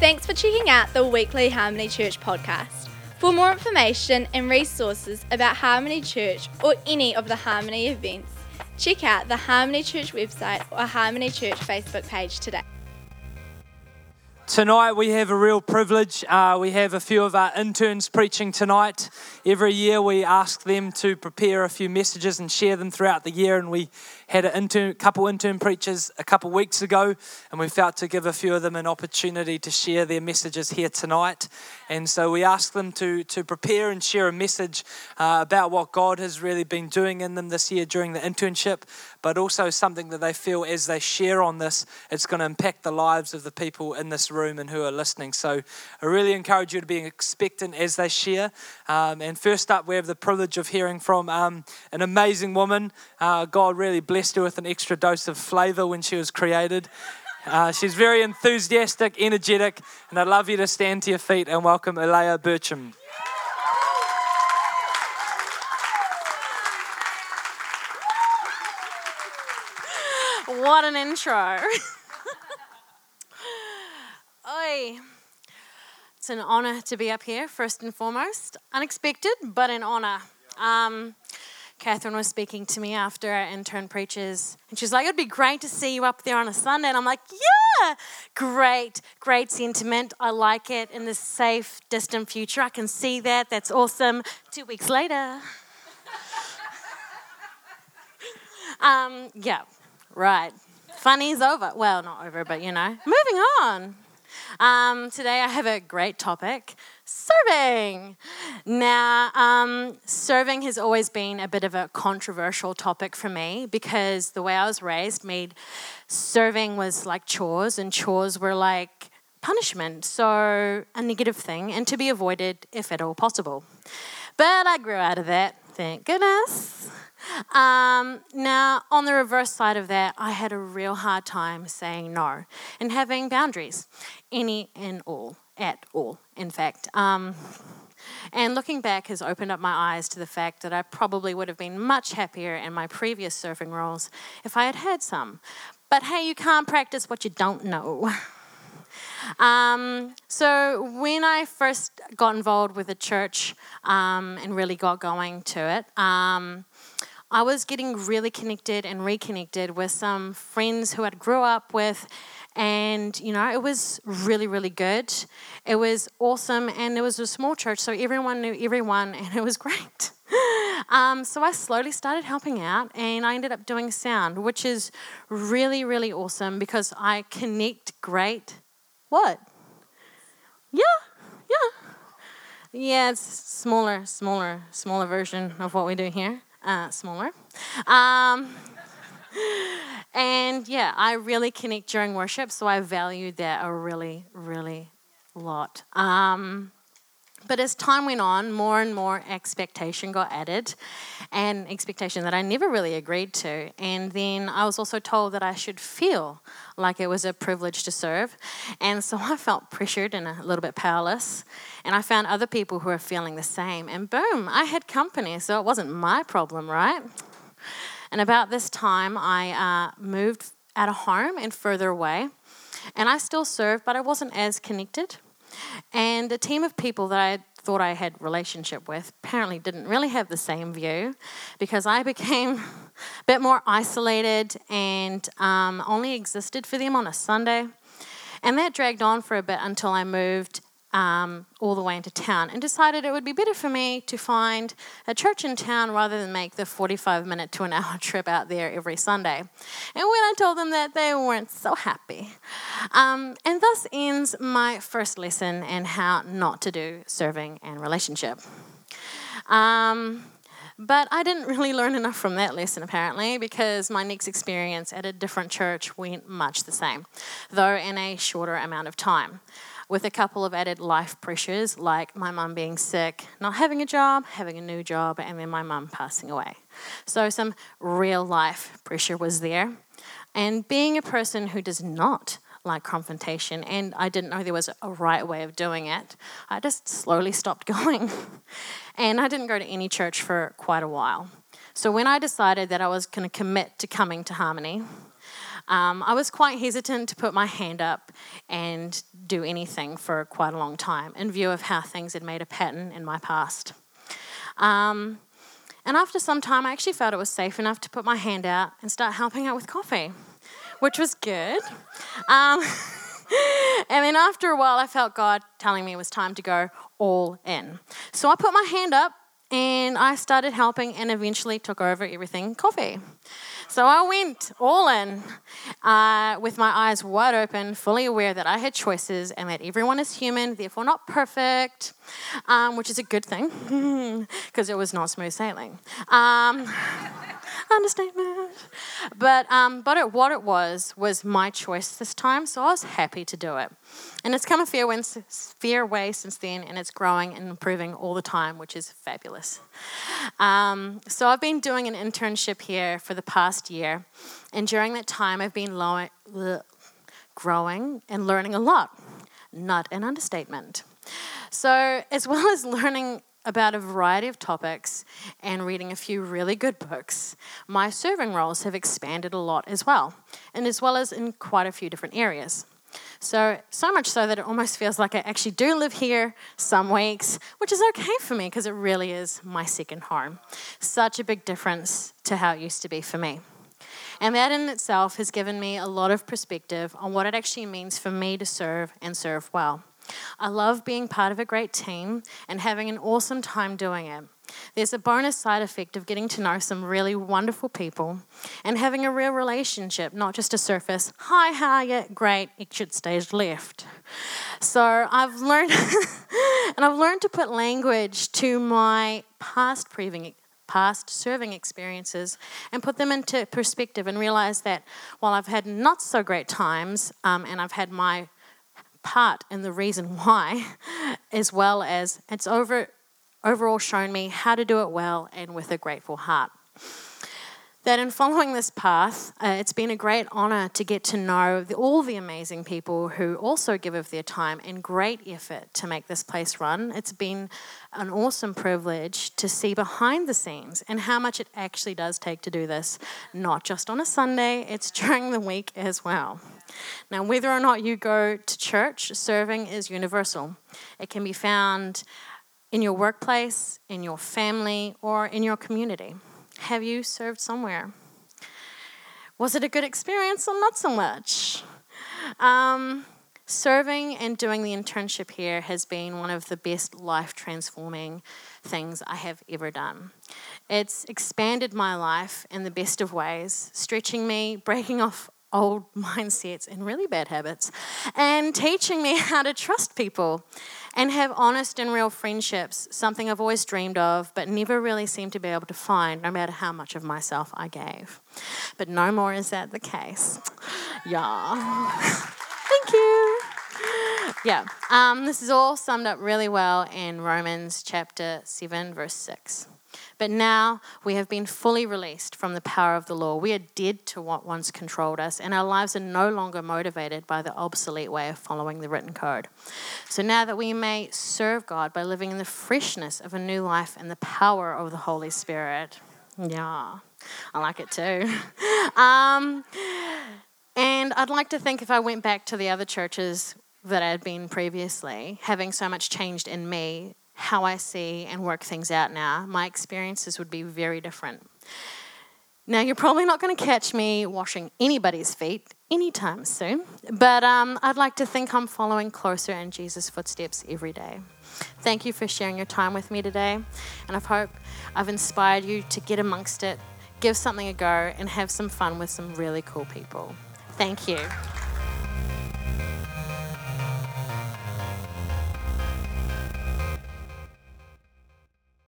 Thanks for checking out the weekly Harmony Church podcast. For more information and resources about Harmony Church or any of the Harmony events, check out the Harmony Church website or Harmony Church Facebook page today. Tonight we have a real privilege. Uh, we have a few of our interns preaching tonight. Every year we ask them to prepare a few messages and share them throughout the year, and we had a intern, couple intern preachers a couple weeks ago, and we felt to give a few of them an opportunity to share their messages here tonight. And so we asked them to, to prepare and share a message uh, about what God has really been doing in them this year during the internship, but also something that they feel as they share on this, it's going to impact the lives of the people in this room and who are listening. So I really encourage you to be expectant as they share. Um, and first up, we have the privilege of hearing from um, an amazing woman. Uh, God really blessed blessed her with an extra dose of flavor when she was created. Uh, she's very enthusiastic, energetic, and I'd love you to stand to your feet and welcome Alea Bircham. What an intro. Oi. It's an honor to be up here, first and foremost. Unexpected, but an honor. Um, Catherine was speaking to me after our intern preaches, and she's like, It'd be great to see you up there on a Sunday. And I'm like, Yeah, great, great sentiment. I like it in the safe, distant future. I can see that. That's awesome. Two weeks later. um, yeah, right. Funny's over. Well, not over, but you know, moving on. Um, today I have a great topic serving. Now, um, serving has always been a bit of a controversial topic for me because the way I was raised made serving was like chores, and chores were like punishment, so a negative thing, and to be avoided if at all possible. But I grew out of that, thank goodness. Um, now, on the reverse side of that, I had a real hard time saying no and having boundaries, any and all, at all, in fact. Um, and looking back has opened up my eyes to the fact that I probably would have been much happier in my previous surfing roles if I had had some. But hey, you can't practice what you don't know. Um, so when I first got involved with the church um, and really got going to it, um, I was getting really connected and reconnected with some friends who I'd grew up with. And, you know, it was really, really good. It was awesome. And it was a small church, so everyone knew everyone, and it was great. Um, so I slowly started helping out, and I ended up doing sound, which is really, really awesome because I connect great. What? Yeah, yeah. Yeah, it's smaller, smaller, smaller version of what we do here uh, smaller. Um, and yeah, I really connect during worship, so I value that a really, really lot. Um, but as time went on, more and more expectation got added, and expectation that I never really agreed to. And then I was also told that I should feel like it was a privilege to serve. And so I felt pressured and a little bit powerless. And I found other people who were feeling the same. And boom, I had company, so it wasn't my problem, right? And about this time, I uh, moved out of home and further away. And I still served, but I wasn't as connected. And a team of people that I thought I had relationship with apparently didn't really have the same view because I became a bit more isolated and um, only existed for them on a Sunday. And that dragged on for a bit until I moved um, all the way into town and decided it would be better for me to find a church in town rather than make the 45 minute to an hour trip out there every Sunday. And when I told them that, they weren't so happy. Um, and thus ends my first lesson in how not to do serving and relationship. Um, but I didn't really learn enough from that lesson, apparently, because my next experience at a different church went much the same, though in a shorter amount of time with a couple of added life pressures like my mum being sick, not having a job, having a new job, and then my mum passing away. So some real life pressure was there. And being a person who does not like confrontation, and I didn't know there was a right way of doing it, I just slowly stopped going. and I didn't go to any church for quite a while. So when I decided that I was going to commit to coming to Harmony, um, I was quite hesitant to put my hand up and do anything for quite a long time in view of how things had made a pattern in my past. Um, and after some time, I actually felt it was safe enough to put my hand out and start helping out with coffee, which was good. Um, and then after a while, I felt God telling me it was time to go all in. So I put my hand up and I started helping and eventually took over everything coffee. So I went all in uh, with my eyes wide open, fully aware that I had choices and that everyone is human, therefore not perfect, um, which is a good thing because it was not smooth sailing. Um, understatement. But um, but it, what it was was my choice this time, so I was happy to do it. And it's come a fair, way, fair way since then, and it's growing and improving all the time, which is fabulous. Um, so I've been doing an internship here for the past year, and during that time, I've been growing and learning a lot. Not an understatement. So, as well as learning about a variety of topics and reading a few really good books, my serving roles have expanded a lot as well, and as well as in quite a few different areas. So, so much so that it almost feels like I actually do live here some weeks, which is okay for me because it really is my second home. Such a big difference to how it used to be for me. And that in itself has given me a lot of perspective on what it actually means for me to serve and serve well. I love being part of a great team and having an awesome time doing it. There's a bonus side effect of getting to know some really wonderful people and having a real relationship, not just a surface, hi, how are you? Great, exit stage left. So I've learned, and I've learned to put language to my past previous past serving experiences and put them into perspective and realize that while I've had not so great times um, and I've had my part in the reason why, as well as it's over, overall shown me how to do it well and with a grateful heart. That in following this path, uh, it's been a great honor to get to know the, all the amazing people who also give of their time and great effort to make this place run. It's been an awesome privilege to see behind the scenes and how much it actually does take to do this, not just on a Sunday, it's during the week as well. Now, whether or not you go to church, serving is universal. It can be found in your workplace, in your family, or in your community. Have you served somewhere? Was it a good experience or not so much? Um, serving and doing the internship here has been one of the best life transforming things I have ever done. It's expanded my life in the best of ways, stretching me, breaking off old mindsets and really bad habits, and teaching me how to trust people and have honest and real friendships, something I've always dreamed of, but never really seemed to be able to find, no matter how much of myself I gave. But no more is that the case. Yeah. Thank you. Yeah, um, this is all summed up really well in Romans chapter 7, verse 6. But now we have been fully released from the power of the law. We are dead to what once controlled us, and our lives are no longer motivated by the obsolete way of following the written code. So now that we may serve God by living in the freshness of a new life and the power of the Holy Spirit. Yeah, I like it too. Um, and I'd like to think if I went back to the other churches that I had been previously, having so much changed in me, how I see and work things out now, my experiences would be very different. Now, you're probably not going to catch me washing anybody's feet anytime soon, but um, I'd like to think I'm following closer in Jesus' footsteps every day. Thank you for sharing your time with me today, and I hope I've inspired you to get amongst it, give something a go, and have some fun with some really cool people. Thank you.